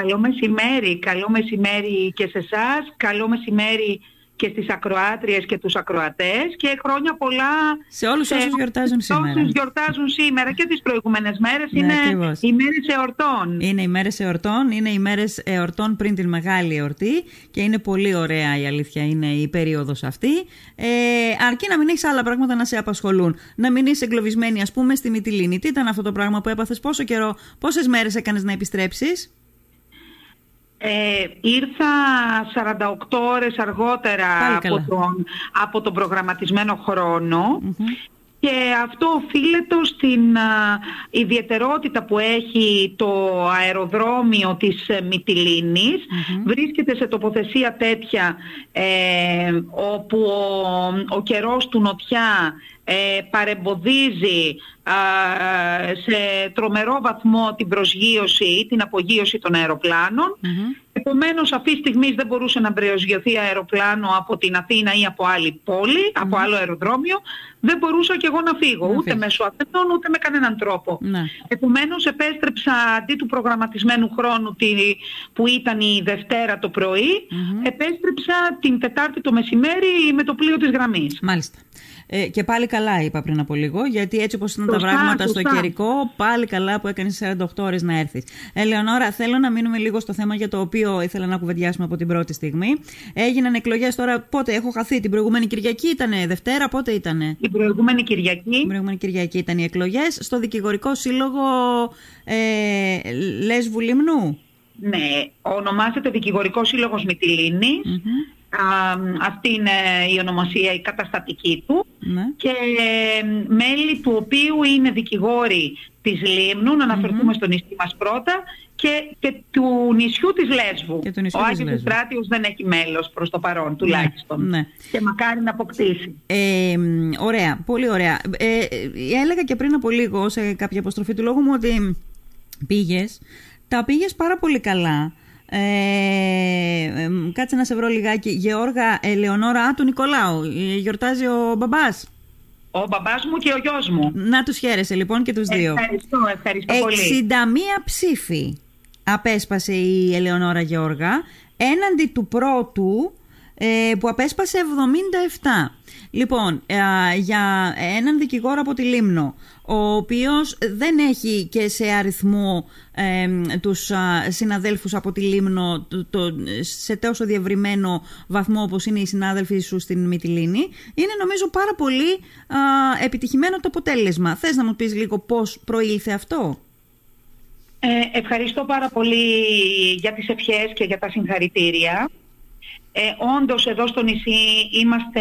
Καλό μεσημέρι, καλό μεσημέρι και σε εσάς, καλό μεσημέρι και στις ακροάτριες και τους ακροατές και χρόνια πολλά σε όλους όσους γιορτάζουν σήμερα. όσους γιορτάζουν σήμερα και τις προηγούμενες μέρες Ναι, είναι ακριβώς. οι μέρες εορτών. Είναι οι μέρες εορτών, είναι οι μέρες εορτών πριν την μεγάλη εορτή και είναι πολύ ωραία η αλήθεια είναι η περίοδος αυτή. Ε, αρκεί να μην έχεις άλλα πράγματα να σε απασχολούν. Να μην είσαι εγκλωβισμένη ας πούμε στη Μυτιλίνη. Τι ήταν αυτό το πράγμα που έπαθες, πόσο καιρό, πόσες μέρες έκανες να επιστρέψεις; Ε, ήρθα 48 ώρες αργότερα Πάλι από καλά. τον, από τον προγραμματισμένο χρόνο. Και αυτό οφείλεται στην α, ιδιαιτερότητα που έχει το αεροδρόμιο της ε, μυτιλινης Βρίσκεται σε τοποθεσία τέτοια ε, όπου ο, ο καιρός του νοτιά ε, παρεμποδίζει α, σε τρομερό βαθμό την προσγείωση ή την απογείωση των αεροπλάνων. Επομένως αυτή τη στιγμή δεν μπορούσε να προσγειωθεί αεροπλάνο από την Αθήνα ή από άλλη πόλη, από άλλο αεροδρόμιο. Δεν μπορούσα και εγώ να φύγω, Να ούτε φύγεις. μέσω Αθηνών ούτε με κανέναν τρόπο. Ναι. Επομένως επέστρεψα αντί του προγραμματισμένου χρόνου τη- που ήταν η Δευτέρα το πρωι επέστρεψα την Τετάρτη το μεσημέρι με το πλοίο της γραμμής. Μάλιστα. Ε, και πάλι καλά είπα πριν από λίγο, γιατί έτσι όπως ήταν τα Σωστά, πράγματα στο σωστά. καιρικό, πάλι καλά που έκανες 48 ώρες να έρθεις. Ε, Λεωνόρα, θέλω να μείνουμε λίγο στο θέμα για το οποίο ήθελα να κουβεντιάσουμε από την πρώτη στιγμή. Έγιναν εκλογές τώρα, πότε έχω χαθεί, την προηγούμενη Κυριακή ήτανε, Δευτέρα, πότε ήτανε; Την προηγούμενη Κυριακή Την προηγούμενη Κυριακή ήταν οι εκλογές στο Δικηγορικό Σύλλογο ε, Λέσβου Λιμνού. Ναι, ονομάζεται Δικηγορικό Σύλλογος Μυτιλίνης. Α, αυτή είναι η ονομασία, η καταστατική του. Ναι. Και ε, μέλη του οποίου είναι δικηγόροι της Λίμνου, να αναφερθούμε στο νησί μας πρώτα, και, και του νησιού της Λέσβου. Και του νησιού Ο της Άγιος Λέσβου. Ευστράτιος δεν έχει μέλος προς το παρόν, τουλάχιστον. ναι. Και μακάρι να αποκτήσει. Ε, μ, ωραία, πολύ ωραία. Ε, ε, έλεγα και πριν από λίγο σε κάποια αποστροφή του λόγου μου ότι πήγες, τα πήγες πάρα πολύ καλά. Ε, ε, μ, κάτσε να σε βρω λιγάκι. Γεώργα Ελεονόρα Α, του Νικολάου. Ε, Γιορτάζει ο μπαμπάς. Ο μπαμπάς μου και ο γιος μου. Να τους χαίρεσαι λοιπόν και τους δύο. Ευχαριστώ, ευχαριστώ πολύ. 61 ψήφοι απέσπασε η Ελεονόρα Γεώργα έναντι του πρώτου ε, που απέσπασε 77. Λοιπόν, ε, για έναν δικηγόρο από τη Λίμνο, ο οποίος δεν έχει και σε αριθμό ε, τους α, συναδέλφους από τη Λίμνο το, το- σε τόσο διευρυμένο βαθμό όπως είναι οι συνάδελφοι σου στην Μυτιλίνη, είναι νομίζω πάρα πολύ α, επιτυχημένο το αποτέλεσμα. Θες να μου πεις λίγο πώς προήλθε αυτό; Ε, ευχαριστώ πάρα πολύ για τις ευχές και για τα συγχαρητήρια. Ε, όντως εδώ στο νησί είμαστε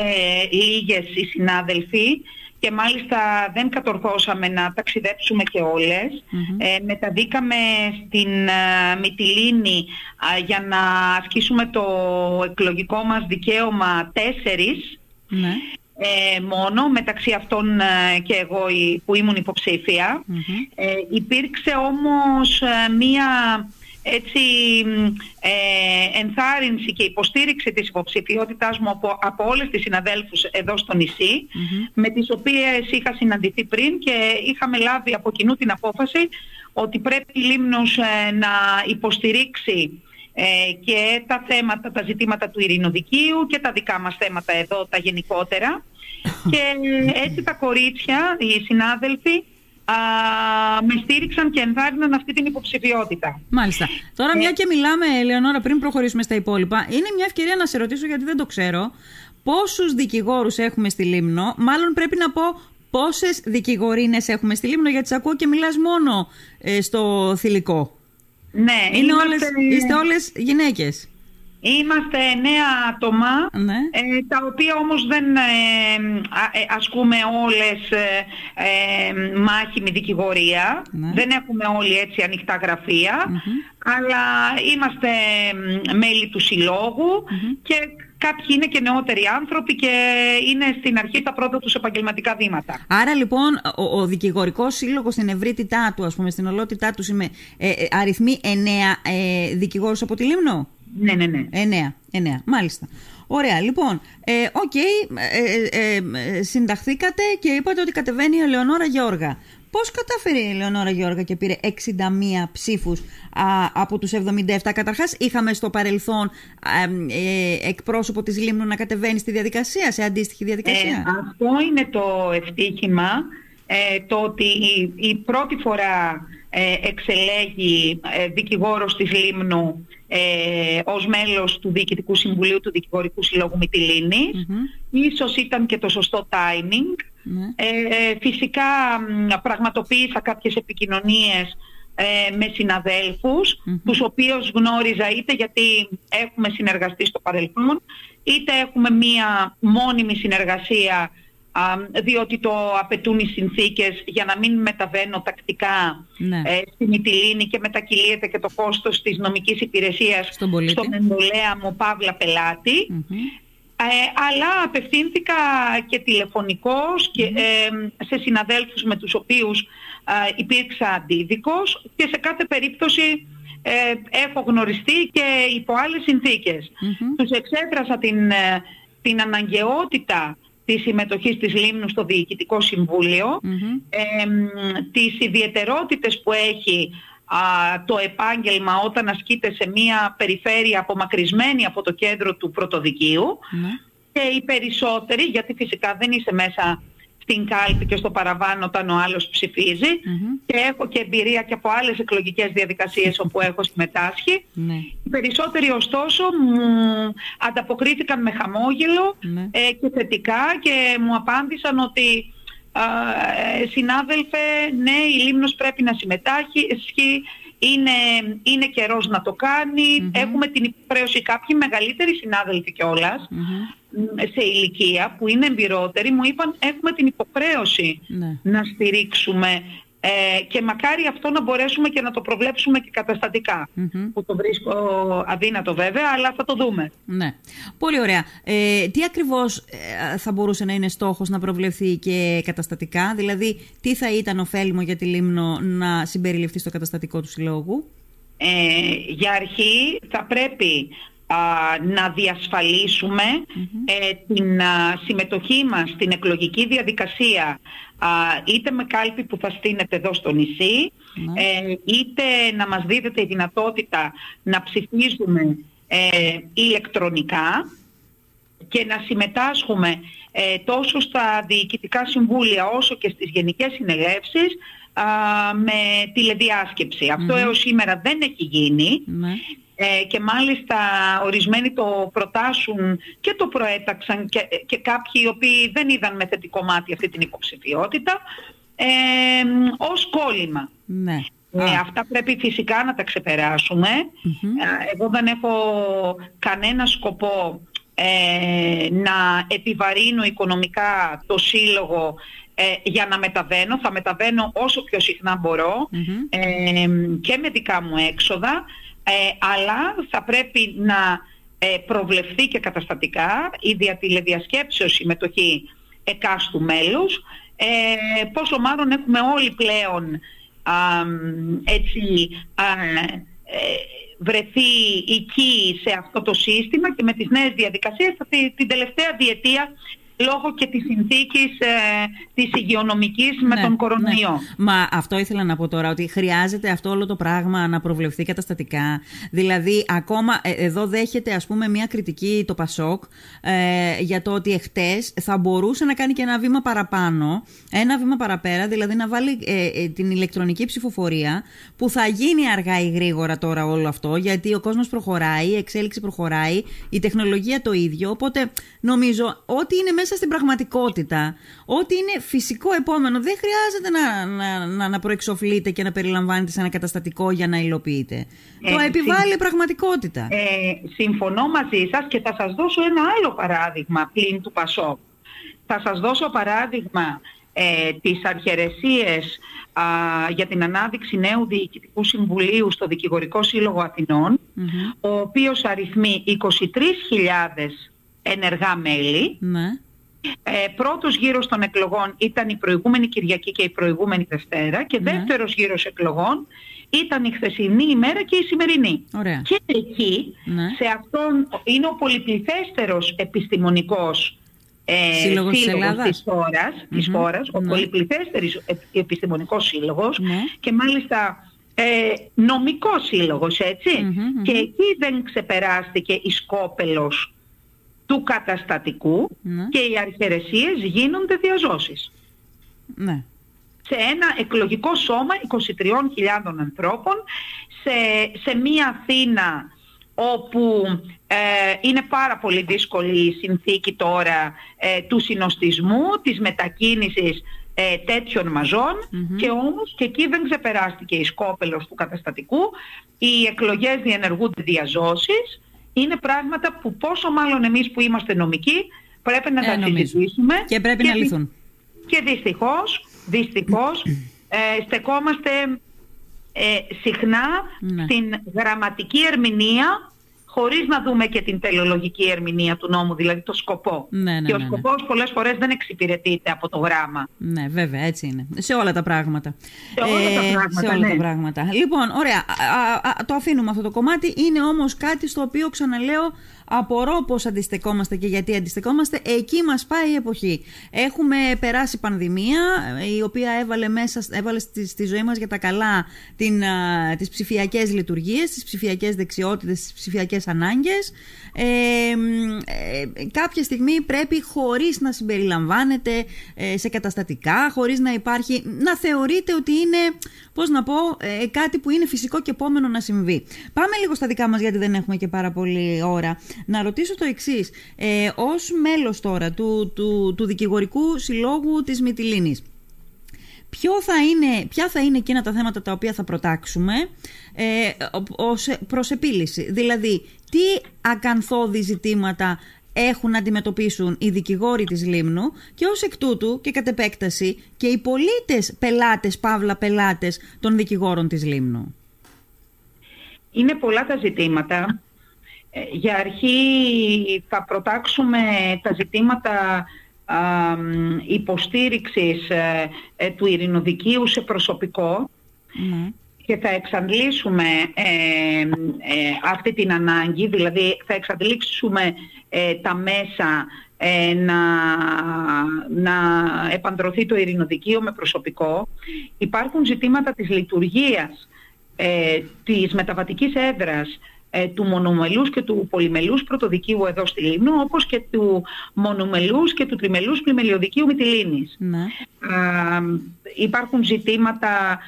λίγες οι συνάδελφοι και μάλιστα δεν κατορθώσαμε να ταξιδέψουμε και ολες Ε, μεταβήκαμε στην ε, Μυτιλίνη α, για να ασκήσουμε το εκλογικό μας δικαίωμα τέσσερις Ναι. ε, μόνο, μεταξύ αυτών ε, και εγώ η- που ήμουν υποψήφια. Ε, υπήρξε όμως ε, μία έτσι μ, ε, ενθάρρυνση και υποστήριξη της υποψηφιότητάς μου από, από όλες τις συναδέλφους εδώ στο νησι με τις οποίες είχα συναντηθεί πριν και είχαμε λάβει από κοινού την απόφαση ότι πρέπει η Λίμνος ε, να υποστηρίξει ε, και τα θέματα, τα ζητήματα του ειρηνοδικείου και τα δικά μας θέματα εδώ, τα γενικότερα. και έτσι τα κορίτσια, οι συνάδελφοι, α, με στήριξαν και ενθάρρυναν αυτή την υποψηφιότητα. Μάλιστα. Τώρα, μια και μιλάμε, Ελεονόρα, πριν προχωρήσουμε στα υπόλοιπα, είναι μια ευκαιρία να σε ρωτήσω, γιατί δεν το ξέρω, πόσους δικηγόρους έχουμε στη Λίμνο; Μάλλον πρέπει να πω πόσες δικηγορίνες έχουμε στη Λίμνο, γιατί σε ακούω και μιλάς μόνο ε, στο θηλυκό. Ναι, Είναι είμαστε, όλες, είστε όλες γυναίκες. Είμαστε νέα άτομα, Ναι. ε, τα οποία όμως δεν ε, α- ε, ασκούμε όλες ε, ε, μάχημη δικηγορία. Ναι. Δεν έχουμε όλοι έτσι ανοιχτά γραφεία, αλλά είμαστε μ, μέλη του συλλογου και κάποιοι είναι και νεότεροι άνθρωποι και είναι στην αρχή τα πρώτα τους επαγγελματικά βήματα. Άρα λοιπόν ο, ο δικηγορικός σύλλογος στην ευρύτητά του, ας πούμε, στην ολότητά του, είναι, ε, ε, αριθμεί εννέα ε, δικηγόρους από τη Λίμνο; Ναι, ναι, ναι. Εννέα, εννέα, μάλιστα. Ωραία, λοιπόν, ε, οκ, ε, ε, ε, ε, συνταχθήκατε και είπατε ότι κατεβαίνει η Ελεονόρα Γεώργα. Πώς κατάφερε η Ελεονόρα Γεώργα και πήρε 61 ψήφους από τους 77. Καταρχάς είχαμε στο παρελθόν ε, εκπρόσωπο της Λίμνου να κατεβαίνει στη διαδικασία, σε αντίστοιχη διαδικασία; Ε, αυτό είναι το ευτύχημα, ε, το ότι η, πρώτη φορά ε, εξελέγει ε, δικηγόρος της Λίμνου ε, ως μέλος του Διοικητικού Συμβουλίου του Δικηγορικού Συλλόγου Μυτιλίνης. Ίσως ήταν και το σωστό timing. Ναι. Ε, φυσικά πραγματοποίησα κάποιες επικοινωνίες ε, με συναδέλφους, mm-hmm. τους οποίους γνώριζα είτε γιατί έχουμε συνεργαστεί στο παρελθόν, είτε έχουμε μία μόνιμη συνεργασία διότι το απαιτούν οι συνθήκες για να μην μεταβαίνω τακτικά ναι. ε, στη Μυτιλίνη και μετακυλίεται και το κόστος της νομικής υπηρεσίας στον, στον εντολέα μου Παύλα ε, αλλά απευθύνθηκα και τηλεφωνικώς και, ε, σε συναδέλφους με τους οποίους ε, υπήρξα αντίδικος και σε κάθε περίπτωση ε, έχω γνωριστεί και υπό άλλες συνθήκες. Τους εξέφρασα την, την αναγκαιότητα της συμμετοχής της Λίμνου στο Διοικητικό Συμβούλιο, τις ιδιαιτερότητες που έχει το επάγγελμα όταν ασκείται σε μια περιφέρεια απομακρυσμένη από το κέντρο του πρωτοδικείου ναι. και οι περισσότεροι, γιατί φυσικά δεν είσαι μέσα στην κάλπη και στο παραβάν όταν ο άλλος και έχω και εμπειρία και από άλλες εκλογικές διαδικασίες όπου έχω συμμετάσχει. Ναι. Οι περισσότεροι ωστόσο μου ανταποκρίθηκαν με χαμόγελο ναι. ε, και θετικά και μου απάντησαν ότι ε, συνάδελφε, ναι, η Λίμνος πρέπει να συμμετάχει, είναι, είναι καιρός να το κάνει, έχουμε την υποχρέωση κάποιοι μεγαλύτεροι συνάδελφοι σε ηλικία που είναι εμπειρότεροι μου είπαν έχουμε την υποχρέωση ναι. να στηρίξουμε ε, και μακάρι αυτό να μπορέσουμε και να το προβλέψουμε και καταστατικα Που το βρίσκω αδύνατο βέβαια, αλλά θα το δούμε. Ναι. Πολύ ωραία. Ε, τι ακριβώς ε, θα μπορούσε να είναι στόχος να προβλεφθεί και καταστατικά, δηλαδή τι θα ήταν ωφέλιμο για τη Λίμνο να συμπεριληφθεί στο καταστατικό του συλλόγου; Ε, για αρχή θα πρέπει να διασφαλίσουμε ε, την συμμετοχή μας στην εκλογική διαδικασία είτε με κάλπη που θα στείνεται εδώ στο νησί ναι. ε, είτε να μας δίδεται η δυνατότητα να ψηφίζουμε ε, ηλεκτρονικά και να συμμετάσχουμε τόσο στα διοικητικά συμβούλια όσο και στις γενικές συνελεύσεις με τηλεδιάσκεψη. Αυτό έως σήμερα δεν έχει γίνει. Ναι. Ε, και μάλιστα ορισμένοι το προτάσουν και το προέταξαν και, και κάποιοι οι οποίοι δεν είδαν με θετικό μάτι αυτή την υποψηφιότητα ε, ως κόλλημα. Ναι. Ε, αυτά πρέπει φυσικά να τα ξεπερασουμε ε, Εγώ δεν έχω κανένα σκοπό ε, να επιβαρύνω οικονομικά το σύλλογο για να μεταβαίνω. Θα μεταβαίνω όσο πιο συχνά μπορώ και με δικά μου έξοδα. Ε, αλλά θα πρέπει να ε, προβλεφθεί και καταστατικά η διατηλεδιασκέψεως συμμετοχή εκάστου μέλους, ε, πόσο μάλλον έχουμε όλοι πλέον έτσι, ε, βρεθεί εκεί σε αυτό το σύστημα και με τις νέες διαδικασίες την τελευταία διετία λόγω και της συνθήκης ε, της υγειονομικής με ναι, τον κορονοϊό. Ναι. Μα αυτό ήθελα να πω τώρα, ότι χρειάζεται αυτό όλο το πράγμα να προβλεφθεί καταστατικά. Δηλαδή, ακόμα ε, εδώ δέχεται ας πούμε μια κριτική το Πασόκ ε, για το ότι εχθές θα μπορούσε να κάνει και ένα βήμα παραπάνω, ένα βήμα παραπέρα, δηλαδή να βάλει ε, ε, την ηλεκτρονική ψηφοφορία που θα γίνει αργά ή γρήγορα τώρα όλο αυτό, γιατί ο κόσμος προχωράει, η εξέλιξη προχωράει, η τεχνολογία το ίδιο, οπότε νομίζω ότι είναι μέσα μέσα στην πραγματικότητα, ό,τι είναι φυσικό επόμενο, δεν χρειάζεται να, να, να, να προεξοφλείτε και να περιλαμβάνετε σε ένα καταστατικό για να υλοποιείτε. Ε, το επιβάλλει η πραγματικότητα. Ε, συμφωνώ μαζί σας και θα σας δώσω ένα άλλο παράδειγμα πλην του Πασό. Θα σας δώσω παράδειγμα ε, τις αρχαιρεσίες για την ανάδειξη νέου Διοικητικού Συμβουλίου στο Δικηγορικό Σύλλογο ο οποίος αριθμεί 23.000 ενεργά μέλη. Ναι. Ε, πρώτος γύρος των εκλογών ήταν η προηγούμενη Κυριακή και η προηγούμενη Δευτέρα και ναι. δεύτερος γύρος εκλογών ήταν η χθεσινή ημέρα και η σημερινή. Ωραία. Και εκεί, ναι. σε αυτόν είναι ο πολυπληθέστερος επιστημονικός ε, σύλλογος, της, Ελλάδας. της χώρας, mm-hmm. της χώρας ο ναι. πολυπληθέστερης επιστημονικός σύλλογος ναι. και μάλιστα ε, νομικός σύλλογος, Και εκεί δεν ξεπεράστηκε η σκόπελος του καταστατικού ναι. και οι αρχαιρεσίες γίνονται διαζώσεις. Ναι. Σε ένα εκλογικό σώμα 23.000 ανθρώπων, σε, σε μία Αθήνα όπου ε, είναι πάρα πολύ δύσκολη η συνθήκη τώρα ε, του συνοστισμού, της μετακίνησης ε, τέτοιων και όμως και εκεί δεν ξεπεράστηκε η σκόπελος του καταστατικού, οι εκλογές διενεργούνται διαζώσεις, είναι πράγματα που πόσο μάλλον εμείς που είμαστε νομικοί πρέπει να τα συζητήσουμε. Και πρέπει να λυθούν. Και δυστυχώς, δυστυχώς στεκόμαστε συχνά ναι. στην γραμματική ερμηνεία χωρίς να δούμε και την τελεολογική ερμηνεία του νόμου, δηλαδή το σκοπό. Ναι, ναι, και ο ναι, ναι. σκοπός πολλές φορές δεν εξυπηρετείται από το γράμμα. Ναι, βέβαια, έτσι είναι. Σε όλα τα πράγματα. Σε όλα τα πράγματα, σε όλα τα πράγματα. Λοιπόν, ωραία, το αφήνουμε αυτό το κομμάτι. Είναι όμως κάτι στο οποίο ξαναλέω Απορώ πώς αντιστεκόμαστε και γιατί αντιστεκόμαστε. Εκεί μας πάει η εποχή. Έχουμε περάσει πανδημία, η οποία έβαλε, μέσα, έβαλε στη, στη ζωή μας για τα καλά την, α, τις ψηφιακές λειτουργίες, τις ψηφιακές δεξιότητες, τις ψηφιακές ανάγκες. Ε, ε, κάποια στιγμή πρέπει χωρίς να συμπεριλαμβάνεται ε, σε καταστατικά, χωρίς να υπάρχει, να θεωρείται ότι είναι, πώς να πω, ε, κάτι που είναι φυσικό και επόμενο να συμβεί. Πάμε λίγο στα δικά μας γιατί δεν έχουμε και πάρα πολύ ώρα να ρωτήσω το εξής. Ε, Ω μέλος τώρα του, του, του Δικηγορικού Συλλόγου της Μυτιλίνης, Ποιο θα είναι, ποια θα είναι εκείνα τα θέματα τα οποία θα προτάξουμε ε, ως προς επίλυση; Δηλαδή, τι ακαθόδη ζητήματα έχουν να αντιμετωπίσουν οι δικηγόροι της Λίμνου και ως εκ τούτου και κατ' επέκταση και οι πολίτες πελάτες, παύλα πελάτες των δικηγόρων της Λίμνου; Είναι πολλά τα ζητήματα ε, για αρχή θα προτάξουμε τα ζητήματα υποστήριξης ε, ε, του ειρηνοδικείου σε προσωπικό ναι. και θα εξαντλήσουμε αυτή την ανάγκη, δηλαδή θα εξαντλήσουμε τα μέσα να, να επαντρωθεί το ειρηνοδικείο με προσωπικό. Υπάρχουν ζητήματα της λειτουργίας της μεταβατικής έδρας ε, του μονομελούς και του πολυμελούς πρωτοδικίου εδώ στη Λίμνο, όπως και του μονομελούς και του τριμελούς πλημελιωδικίου Μυτιλίνης. Ναι. υπάρχουν ζητήματα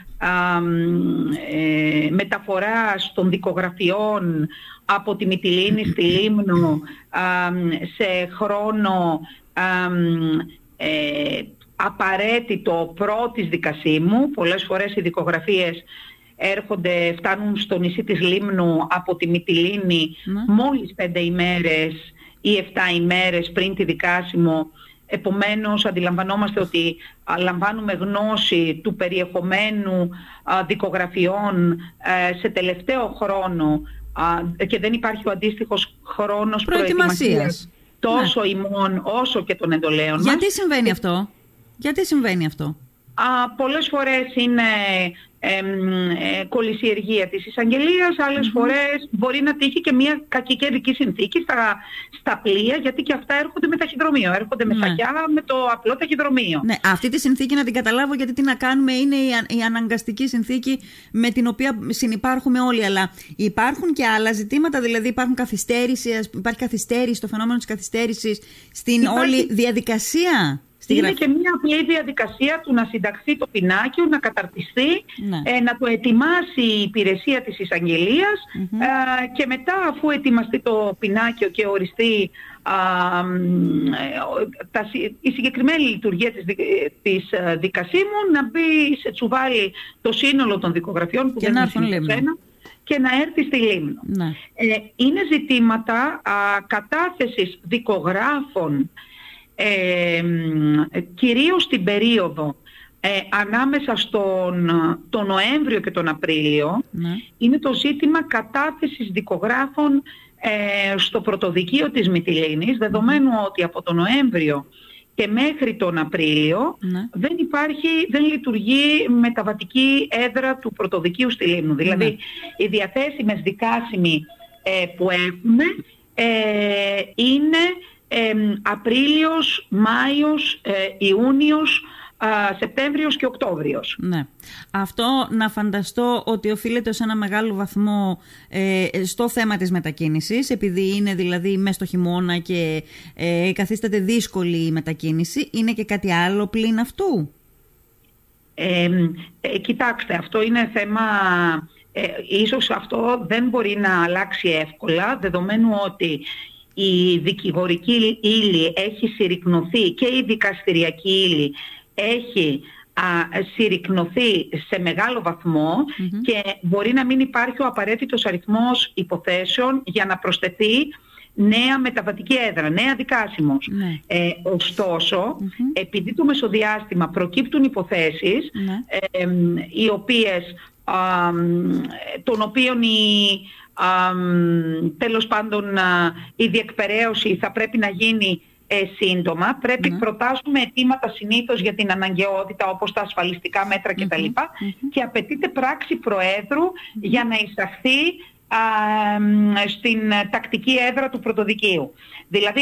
ε, μεταφοράς των δικογραφιών από τη Μυτιλίνη στη Λίμνο σε χρόνο ε, απαραίτητο πρώτης δικασίμου. Πολλές φορές οι δικογραφίες έρχονται, φτάνουν στο νησί της Λίμνου από τη Μυτιλίνη ναι. μόλις πέντε ημέρες ή εφτά ημέρες πριν τη δικάσιμο. Επομένως αντιλαμβανόμαστε ότι λαμβάνουμε γνώση του περιεχομένου δικογραφιών ε, σε τελευταίο χρόνο και δεν υπάρχει ο αντίστοιχος χρόνος προετοιμασίας τόσο ναι. ημών όσο και των εντολέων Γιατί συμβαίνει αυτό; Γιατί συμβαίνει αυτό; Α, πολλές φορές είναι ε, κολυσιεργία της εισαγγελίας, φορές μπορεί να τύχει και μια κακικαιρική συνθήκη στα, στα πλοία, γιατί και αυτά έρχονται με ταχυδρομείο, έρχονται με ναι. με το απλό ταχυδρομείο. Ναι, αυτή τη συνθήκη να την καταλάβω γιατί τι να κάνουμε είναι η, η αναγκαστική συνθήκη με την οποία συνεπάρχουμε όλοι, αλλά υπάρχουν και άλλα ζητήματα, δηλαδή υπάρχουν καθυστέρηση, υπάρχει καθυστέρηση, στο φαινόμενο της καθυστέρησης στην όλη διαδικασία. Είναι και μια απλή διαδικασία του να συνταχθεί το πινάκιο, να καταρτιστεί, ναι. ε, να το ετοιμάσει η υπηρεσία της εισαγγελιας ε, και μετά αφού ετοιμαστεί το πινάκιο και οριστεί ε, η συγκεκριμένη λειτουργία της, της δικασίμου να μπει σε τσουβάλι το σύνολο των δικογραφιών που και δεν είναι και να έρθει στη Λίμνο. Ναι. είναι ζητήματα α, κατάθεσης δικογράφων ε, κυρίως την περίοδο ε, ανάμεσα στον τον Νοέμβριο και τον Απρίλιο ναι. είναι το ζήτημα κατάθεσης δικογράφων ε, στο πρωτοδικείο της Μυτιλίνης δεδομένου ότι από τον Νοέμβριο και μέχρι τον Απρίλιο ναι. δεν υπάρχει, δεν λειτουργεί μεταβατική έδρα του πρωτοδικείου στη Λίμνου. Δηλαδή ναι. οι διαθέσιμες δικάσιμοι ε, που έχουμε είναι Απρίλιος, Μάιος, ε, Ιούνιος, Σεπτέμβριος και Οκτώβριος. Ναι. Αυτό να φανταστώ ότι οφείλεται σε ένα μεγάλο βαθμό ε, στο θέμα της μετακίνησης, επειδή είναι δηλαδή μέσα στο χειμώνα και ε, καθίσταται δύσκολη η μετακίνηση. Είναι και κάτι άλλο πλην αυτού; Ε, κοιτάξτε, αυτό είναι θέμα... Ε, ίσως αυτό δεν μπορεί να αλλάξει εύκολα, δεδομένου ότι η δικηγορική ύλη έχει συρρυκνωθεί και η δικαστηριακή ύλη έχει α, συρρυκνωθεί σε μεγάλο και μπορεί να μην υπάρχει ο απαραίτητος αριθμός υποθέσεων για να προσθεθεί νέα μεταβατική έδρα, νέα δικάσιμος. Ναι. Ε, ωστοσο επειδή το μεσοδιάστημα προκύπτουν υποθέσεις ναι. ε, οι οποίες, α, των οποίων η, α, τέλος πάντων η διεκπαιρέωση θα πρέπει να γίνει ε, σύντομα. Πρέπει να προτάσουμε αιτήματα συνήθως για την αναγκαιότητα όπως τα ασφαλιστικά μέτρα κτλ. Και απαιτείται πράξη Προέδρου για να εισαχθεί στην τακτική έδρα του πρωτοδικείου. Δηλαδή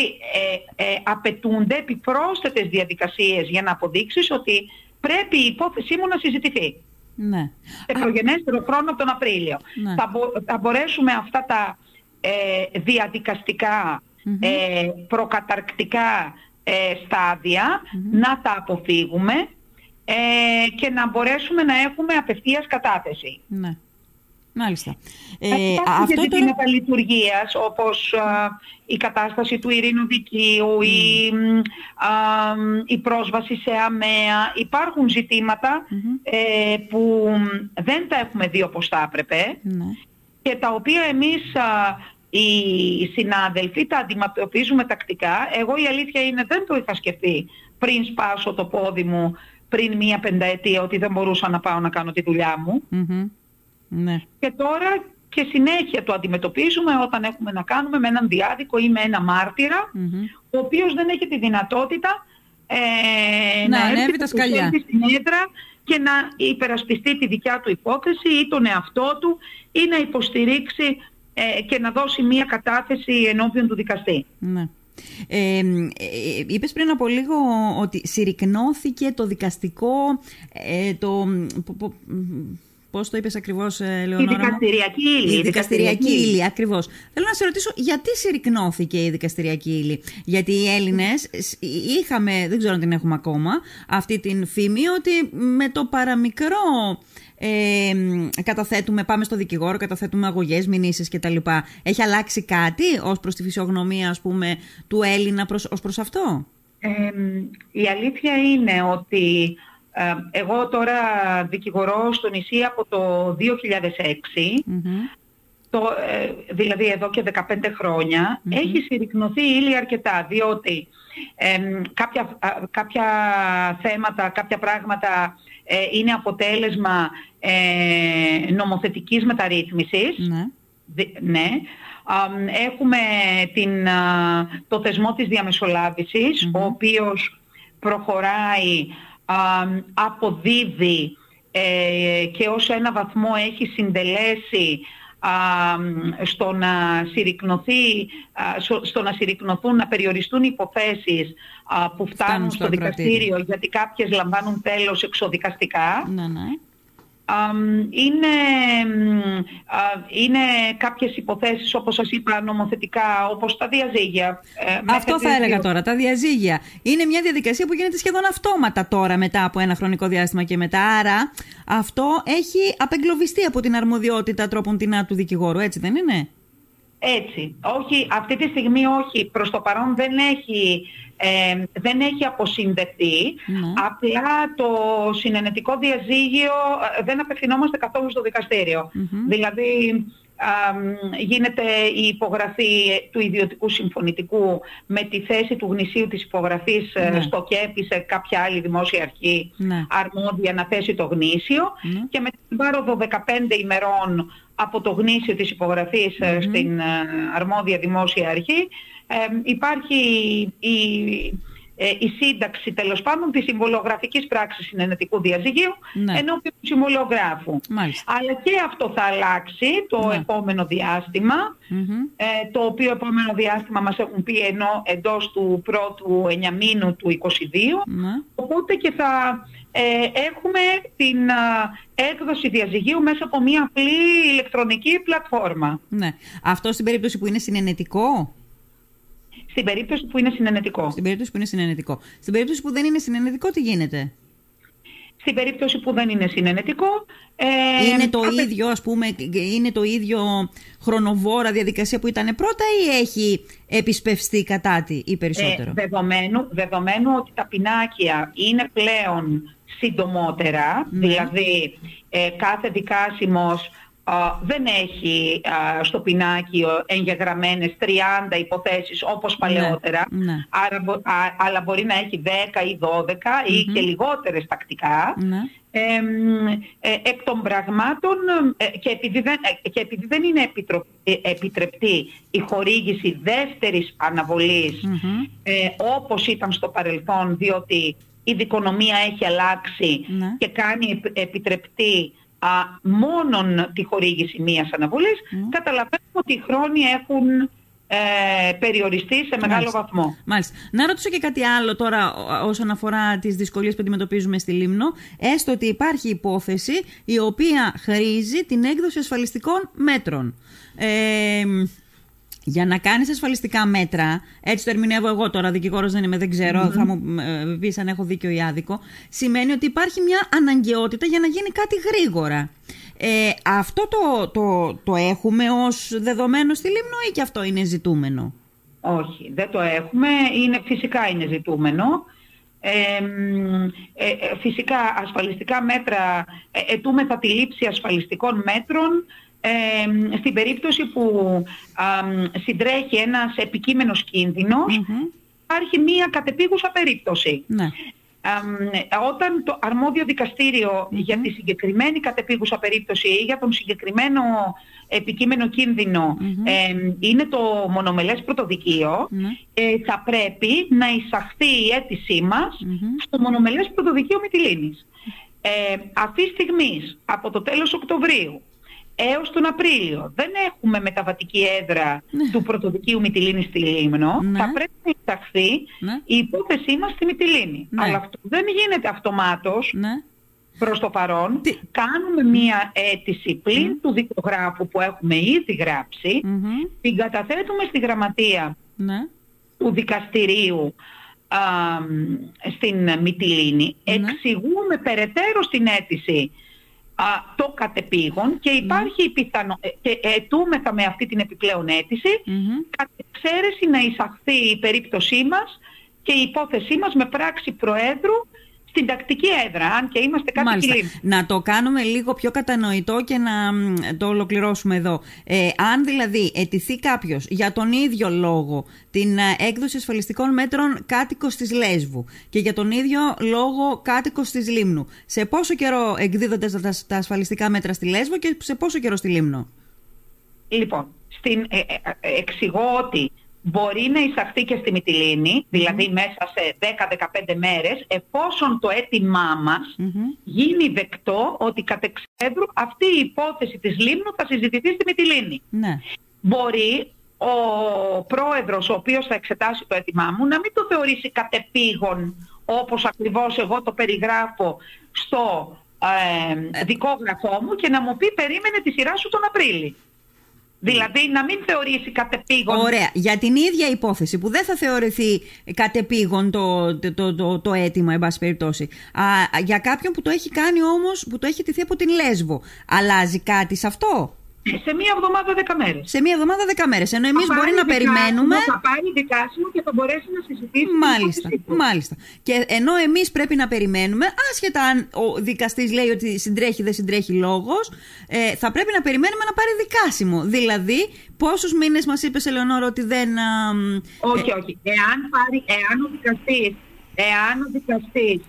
ε, ε, απαιτούνται επιπρόσθετες διαδικασίες για να αποδείξεις ότι πρέπει η υπόθεσή μου να συζητηθεί. Ναι. Σε προγενέστερο χρόνο τον Απρίλιο. Ναι. Θα, μπορέσουμε αυτά τα ε, διαδικαστικά ε, προκαταρκτικά ε, σταδια να τα αποφύγουμε ε, και να μπορέσουμε να έχουμε απευθείας κατάθεση. Ναι. Μάλιστα. Ε, αυτό για τώρα... λειτουργίας, όπως η κατάσταση του ειρήνου δικαίου, η, η πρόσβαση σε αμαία. Υπάρχουν που δεν τα έχουμε δει όπως θα έπρεπε ναι. και τα οποία εμείς οι συνάδελφοι τα αντιμετωπίζουμε τακτικά. Εγώ η αλήθεια είναι δεν το είχα σκεφτεί πριν σπάσω το πόδι μου πριν μία πενταετία ότι δεν μπορούσα να πάω να κάνω τη δουλειά μου. Ναι. Και τώρα και συνέχεια το αντιμετωπίζουμε όταν έχουμε να κάνουμε με έναν διάδικο ή με ένα ο οποίος δεν έχει τη δυνατότητα ε, να, να έρθει τα σκαλιά. στην έδρα και να υπερασπιστεί τη δικιά του υπόθεση ή τον εαυτό του ή να υποστηρίξει ε, και να δώσει μία κατάθεση ενώπιον του δικαστή. Ναι. Ε, ε, είπες πριν από λίγο ότι συρρυκνώθηκε το δικαστικό ε, το, Πώς το είπες ακριβώς, ε, Λεωνόρα. Η δικαστηριακή ύλη. Η δικαστηριακή ύλη, ακριβώς. Θέλω να σε ρωτήσω, γιατί συρρυκνώθηκε η δικαστηριακή ύλη; Γιατί οι Έλληνες είχαμε, δεν ξέρω αν την έχουμε ακόμα, αυτή την φήμη ότι με το παραμικρό ε, καταθέτουμε, πάμε στο δικηγόρο, καταθέτουμε αγωγές, μηνύσεις κτλ. Έχει αλλάξει κάτι ως προς τη φυσιογνωμία ας πούμε, του Έλληνα προς, ως προς αυτό; η αλήθεια είναι ότι ε, εγώ τώρα δικηγορώ στο νησί από το 2006, το, ε, δηλαδή εδώ και 15 χρονια έχει συρρυκνωθεί ύλη αρκετά, διότι κάποια, κάποια θέματα, κάποια πράγματα ε, είναι αποτέλεσμα ε, νομοθετικής μεταρρύθμισης. Ναι. ναι. Έχουμε την, το θεσμό της διαμεσολαβησης ο οποίος προχωράει, αποδίδει ε, και ως ένα βαθμό έχει συντελέσει στο να, συρρυκνωθεί, στο να συρρυκνωθούν, να περιοριστούν οι υποθέσεις που φτάνουν, στο, δικαστήριο γιατί κάποιες λαμβάνουν τέλος εξοδικαστικά. Ναι, ναι είναι, είναι κάποιες υποθέσεις όπως σας είπα νομοθετικά όπως τα διαζύγια. Ε, Αυτό θα έλεγα τώρα, τα διαζύγια. Είναι μια διαδικασία που γίνεται σχεδόν αυτόματα τώρα μετά από ένα χρονικό διάστημα και μετά. Άρα αυτό έχει απεγκλωβιστεί από την αρμοδιότητα τρόπον την του δικηγόρου, έτσι δεν είναι; Έτσι. Όχι, αυτή τη στιγμή όχι. Προς το παρόν δεν έχει, ε, δεν έχει αποσυνδεθεί. Ναι. Απλά το συνενετικό διαζύγιο ε, δεν απευθυνόμαστε καθόλου στο δικαστηριο Δηλαδή γίνεται η υπογραφή του ιδιωτικού συμφωνητικού με τη θέση του γνησίου της υπογραφής ε, ναι. στο ΚΕΠ σε κάποια άλλη δημόσια αρχή ναι. αρμόδια να θέσει το γνήσιο και με την πάροδο 15 ημερών από το γνήσιο της υπογραφής ε, στην ε, αρμόδια δημόσια αρχή υπάρχει η, ε, η σύνταξη τέλος πάντων της συμβολογραφικής πράξης συνενετικού διαζυγίου ναι. ενώπιον του συμβολογράφου. Αλλά και αυτό θα αλλάξει το ναι. επόμενο ε, το οποίο επόμενο διάστημα μας έχουν πει ενώ εντός του πρώτου εννιαμίνου του 22, ναι. οπότε και θα ε, έχουμε την έκδοση διαζυγίου μέσα από μια απλή ηλεκτρονική πλατφόρμα. Ναι. Αυτό στην περίπτωση που είναι συνενετικό; Στην περίπτωση που είναι συνενετικό. Στην περίπτωση που είναι συνενετικό. Στην περίπτωση που δεν είναι συνενετικό, τι γίνεται; Στην περίπτωση που δεν είναι συνενετικό... Ε, είναι το ίδιο, ας πούμε, είναι το ίδιο χρονοβόρα διαδικασία που ήταν πρώτα ή έχει επισπευστεί κατά τη ή περισσότερο; Ε, δεδομένου, δεδομένου ότι τα πινάκια είναι πλέον συντομότερα, ναι. δηλαδή ε, κάθε δικάσιμος δεν έχει στο πινάκιο εγγεγραμμένες 30 υποθέσεις όπως ναι, παλαιότερα, ναι. Άρα, αλλά μπορεί να έχει 10 ή 12 ή και λιγότερες τακτικά. Ναι. Ε, εκ των πραγμάτων ε, και επειδή δεν, ε, και επειδή δεν είναι επιτρεπτή η χορήγηση δεύτερης ε, όπως ήταν στο παρελθόν διότι η δικονομία έχει αλλάξει και κάνει επιτρεπτή α, μόνον τη χορήγηση μίας αναβολής, mm. καταλαβαίνουμε ότι οι χρόνοι έχουν ε, περιοριστεί σε μεγάλο βαθμό. Μάλιστα. Να ρωτήσω και κάτι άλλο τώρα όσον αφορά τις δυσκολίες που αντιμετωπίζουμε στη Λίμνο. Έστω ότι υπάρχει υπόθεση η οποία χρήζει την έκδοση ασφαλιστικών μέτρων. Ε, για να κάνεις ασφαλιστικά μέτρα, έτσι το ερμηνεύω εγώ τώρα, δικηγόρος δεν είμαι, δεν ξερω θα μου ε, πεις αν έχω δίκιο ή άδικο, σημαίνει ότι υπάρχει μια αναγκαιότητα για να γίνει κάτι γρήγορα. Ε, αυτό το, το, το έχουμε ως δεδομένο στη Λίμνο ή και αυτό είναι ζητούμενο; Όχι, δεν το έχουμε. Είναι, φυσικά είναι ζητούμενο. Ε, ε, φυσικά ασφαλιστικά μέτρα, ε, ετούμεθα τη λήψη ασφαλιστικών μέτρων στην περίπτωση που συντρέχει ένας επικείμενος υπάρχει μία κατεπίγουσα περίπτωση. Ναι. όταν το αρμόδιο για τη συγκεκριμένη κατεπίγουσα περίπτωση ή για τον συγκεκριμένο επικείμενο είναι το μονομελές πρωτοδικείο, ναι. ε, θα πρέπει να εισαχθεί η αίτησή μας στο μονομελές πρωτοδικείο Μυτιλίνης. Ε, αυτή τη στιγμή, από το τέλος Οκτωβρίου, έως τον Απρίλιο δεν έχουμε μεταβατική έδρα ναι. του πρωτοδικείου Μυτιλίνη στη Λίμνο, ναι. θα πρέπει να εισαχθεί ναι. η υπόθεσή μας στη Μυτιλίνη. Αλλά αυτό δεν γίνεται αυτομάτως προς το παρόν. Κάνουμε μία αίτηση πλην του δικογράφου που έχουμε ήδη την καταθέτουμε στη γραμματεία του δικαστηρίου α, στην Μυτιλίνη, εξηγούμε περαιτέρω στην αίτηση α, το κατεπήγον και υπάρχει η πιθανό... Ε, και ετούμεθα με αυτή την επιπλέον αίτηση mm-hmm. εξαίρεση να εισαχθεί η περίπτωσή μας και η υπόθεσή μας με πράξη Προέδρου στην τακτική έδρα, αν και είμαστε κάτι Μάλιστα. Να το κάνουμε λίγο πιο κατανοητό και να το ολοκληρώσουμε εδώ. Ε, αν δηλαδή ετηθεί κάποιος για τον ίδιο λόγο την ε, έκδοση ασφαλιστικών μέτρων κάτοικος της Λέσβου και για τον ίδιο λόγο κάτοικος της Λίμνου, σε πόσο καιρό εκδίδονται τα, ασφαλιστικά μέτρα στη Λέσβο και σε πόσο καιρό στη Λίμνο; Λοιπόν, στην, ε, ε, εξηγώ ότι μπορεί να εισαχθεί και στη Μυτιλίνη, δηλαδή μέσα σε 10-15 μέρες, εφόσον το αίτημά μας γίνει δεκτό ότι κατ' εξέδρου αυτή η υπόθεση της Λίμνου θα συζητηθεί στη Μυτιλίνη. Ναι. Μπορεί ο πρόεδρος ο οποίος θα εξετάσει το αίτημά μου να μην το θεωρήσει κατεπήγον όπως ακριβώς εγώ το περιγράφω στο ε, δικόγραφό μου και να μου πει περίμενε τη σειρά σου τον Απρίλη. Δηλαδή να μην θεωρήσει κατεπήγον. Ωραία. Για την ίδια υπόθεση που δεν θα θεωρηθεί κατεπήγον το, το, το, το, το αίτημα, εν πάση περιπτώσει. Α, για κάποιον που το έχει κάνει όμως, που το έχει τηθεί από την Λέσβο. Αλλάζει κάτι σε αυτό; Σε μία εβδομάδα δέκα μέρες. Σε μία εβδομάδα δέκα μέρες. Ενώ εμείς μπορεί να περιμένουμε. Θα πάρει δικάσιμο και θα μπορέσει να συζητήσει. Μάλιστα. μάλιστα. Και ενώ εμείς πρέπει να περιμένουμε, άσχετα αν ο δικαστής λέει ότι συντρέχει δεν συντρέχει λόγος, ε, θα πρέπει να περιμένουμε να πάρει δικάσιμο. Δηλαδή, πόσους μήνες μας είπες, Ελεονόρα, ότι δεν. όχι, όχι. Εάν, πάρει, εάν ο δικαστή. Εάν ο δικαστής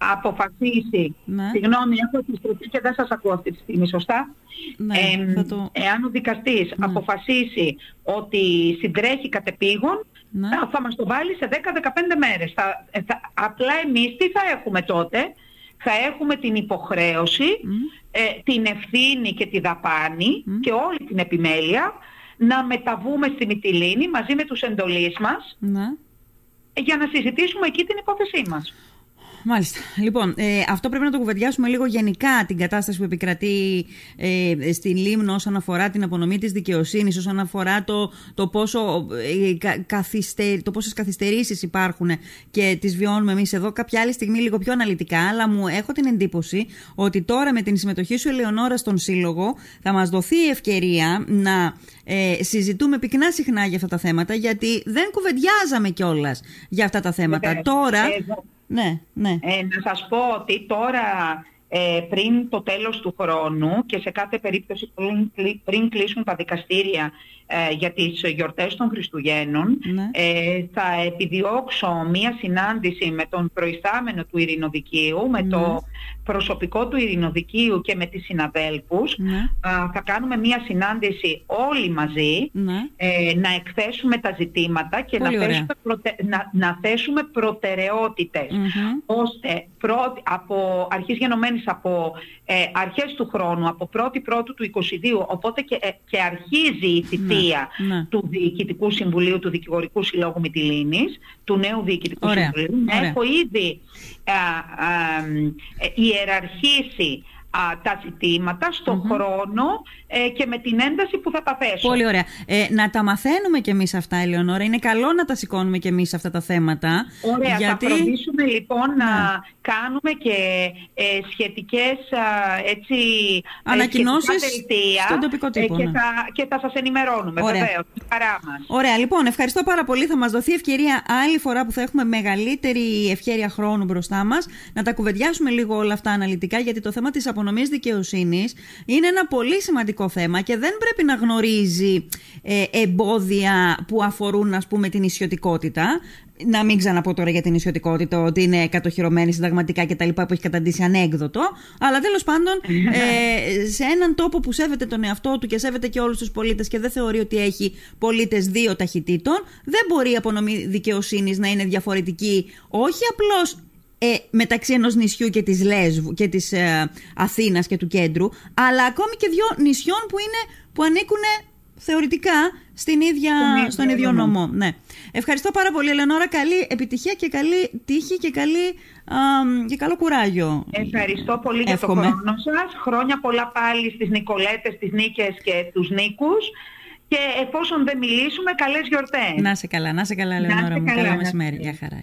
αποφασίσει. Ναι. Συγγνώμη, έχω επιστροφή και δεν σας ακούω αυτή τη στιγμή, σωστά; Ναι, ε, το... Εάν ο δικαστής ναι. αποφασίσει ότι συντρέχει κατεπήγον, ναι. θα μας το βάλει σε 10-15 μέρες. Θα, θα, απλά εμείς τι θα έχουμε τότε, θα έχουμε την υποχρέωση, ε, την ευθύνη και τη δαπάνη και όλη την επιμέλεια να μεταβούμε στη Μυτιλίνη μαζί με τους εντολείς μας ναι. για να συζητήσουμε εκεί την υπόθεσή μας. Μάλιστα. Λοιπόν, ε, αυτό πρέπει να το κουβεντιάσουμε λίγο γενικά την κατάσταση που επικρατεί ε, στην Λίμνο όσον αφορά την απονομή της δικαιοσύνης, όσον αφορά το, το, πόσο, ε, καθυστε, το πόσες καθυστερήσεις υπάρχουν και τις βιώνουμε εμείς εδώ κάποια άλλη στιγμή λίγο πιο αναλυτικά, αλλά μου έχω την εντύπωση ότι τώρα με την συμμετοχή σου Ελεονόρα στον Σύλλογο θα μας δοθεί η ευκαιρία να ε, συζητούμε πυκνά συχνά για αυτά τα θέματα, γιατί δεν κουβεντιάζαμε κιόλας για αυτά τα θέματα. Τώρα... Ναι, ναι. Ε, να σας πω ότι τώρα ε, πριν το τέλος του χρόνου και σε κάθε περίπτωση πριν, πριν κλείσουν τα δικαστήρια ε, για τις γιορτές των Χριστουγέννων ναι. ε, θα επιδιώξω μία συνάντηση με τον προϊστάμενο του Ειρηνοδικείου, με το ναι. προσωπικό του Ειρηνοδικείου και με τις συναδέλφους. Ναι. θα κάνουμε μία συνάντηση όλοι μαζί ε, να εκθέσουμε τα ζητήματα και να θέσουμε, προτε, να, να θέσουμε προτεραιότητες ώστε πρώτη, από αρχής γενομένης από ε, αρχές του χρόνου, από 1η Πρώτου του 22, οπότε και, και αρχίζει η θητεία ναι. του Διοικητικού Συμβουλίου του Δικηγορικού Συλλόγου Μητυλίνης, του νέου Διοικητικού Συμβουλίου. Έχω ήδη α, α, ιεραρχήσει α, τα ζητήματα στον χρόνο ε, και με την ένταση που θα τα θέσω. Πολύ ωραία. Ε, να τα μαθαίνουμε κι εμείς αυτά, Ελεονόρα. Είναι καλό να τα σηκώνουμε κι εμείς αυτά τα θέματα. Ωραία. Γιατί... Θα φροντίσουμε λοιπόν να ναι. κάνουμε και ε, σχετικές έτσι, ε, ανακοινώσεις στον τοπικό τύπο. και, ναι. θα, και θα σας ενημερώνουμε ωραία. βεβαίως. Χαρά μας. Ωραία. Λοιπόν, ευχαριστώ πάρα πολύ. Θα μας δοθεί ευκαιρία άλλη φορά που θα έχουμε μεγαλύτερη ευχαίρεια χρόνου μπροστά μας να τα κουβεντιάσουμε λίγο όλα αυτά αναλυτικά γιατί το θέμα της απονομής δικαιοσύνης είναι ένα πολύ σημαντικό θέμα και δεν πρέπει να γνωρίζει ε, εμπόδια που αφορούν ας πούμε την ισιωτικότητα να μην ξαναπώ τώρα για την ισιωτικότητα ότι είναι κατοχυρωμένη συνταγματικά και τα λοιπά που έχει καταντήσει ανέκδοτο. Αλλά τέλος πάντων, ε, σε έναν τόπο που σέβεται τον εαυτό του και σέβεται και όλους τους πολίτες και δεν θεωρεί ότι έχει πολίτες δύο ταχυτήτων, δεν μπορεί η απονομή δικαιοσύνης να είναι διαφορετική, όχι απλώς ε, μεταξύ ενός νησιού και της Λέσβου και της ε, Αθήνας και του κέντρου, αλλά ακόμη και δύο νησιών που, είναι, που ανήκουν θεωρητικά στην ίδια, στον ίδιο νομό. Ναι. Ευχαριστώ πάρα πολύ, Ελενόρα. Καλή επιτυχία και καλή τύχη και, καλή, α, και καλό κουράγιο. Ευχαριστώ πολύ για το χρόνο σας. Χρόνια πολλά πάλι στις Νικολέτες, τις Νίκες και τους Νίκους. Και εφόσον δεν μιλήσουμε, καλές γιορτές. Να σε καλά, να σε καλά, Ελενόρα μου. Καλά μεσημέρι. Γεια χαρά.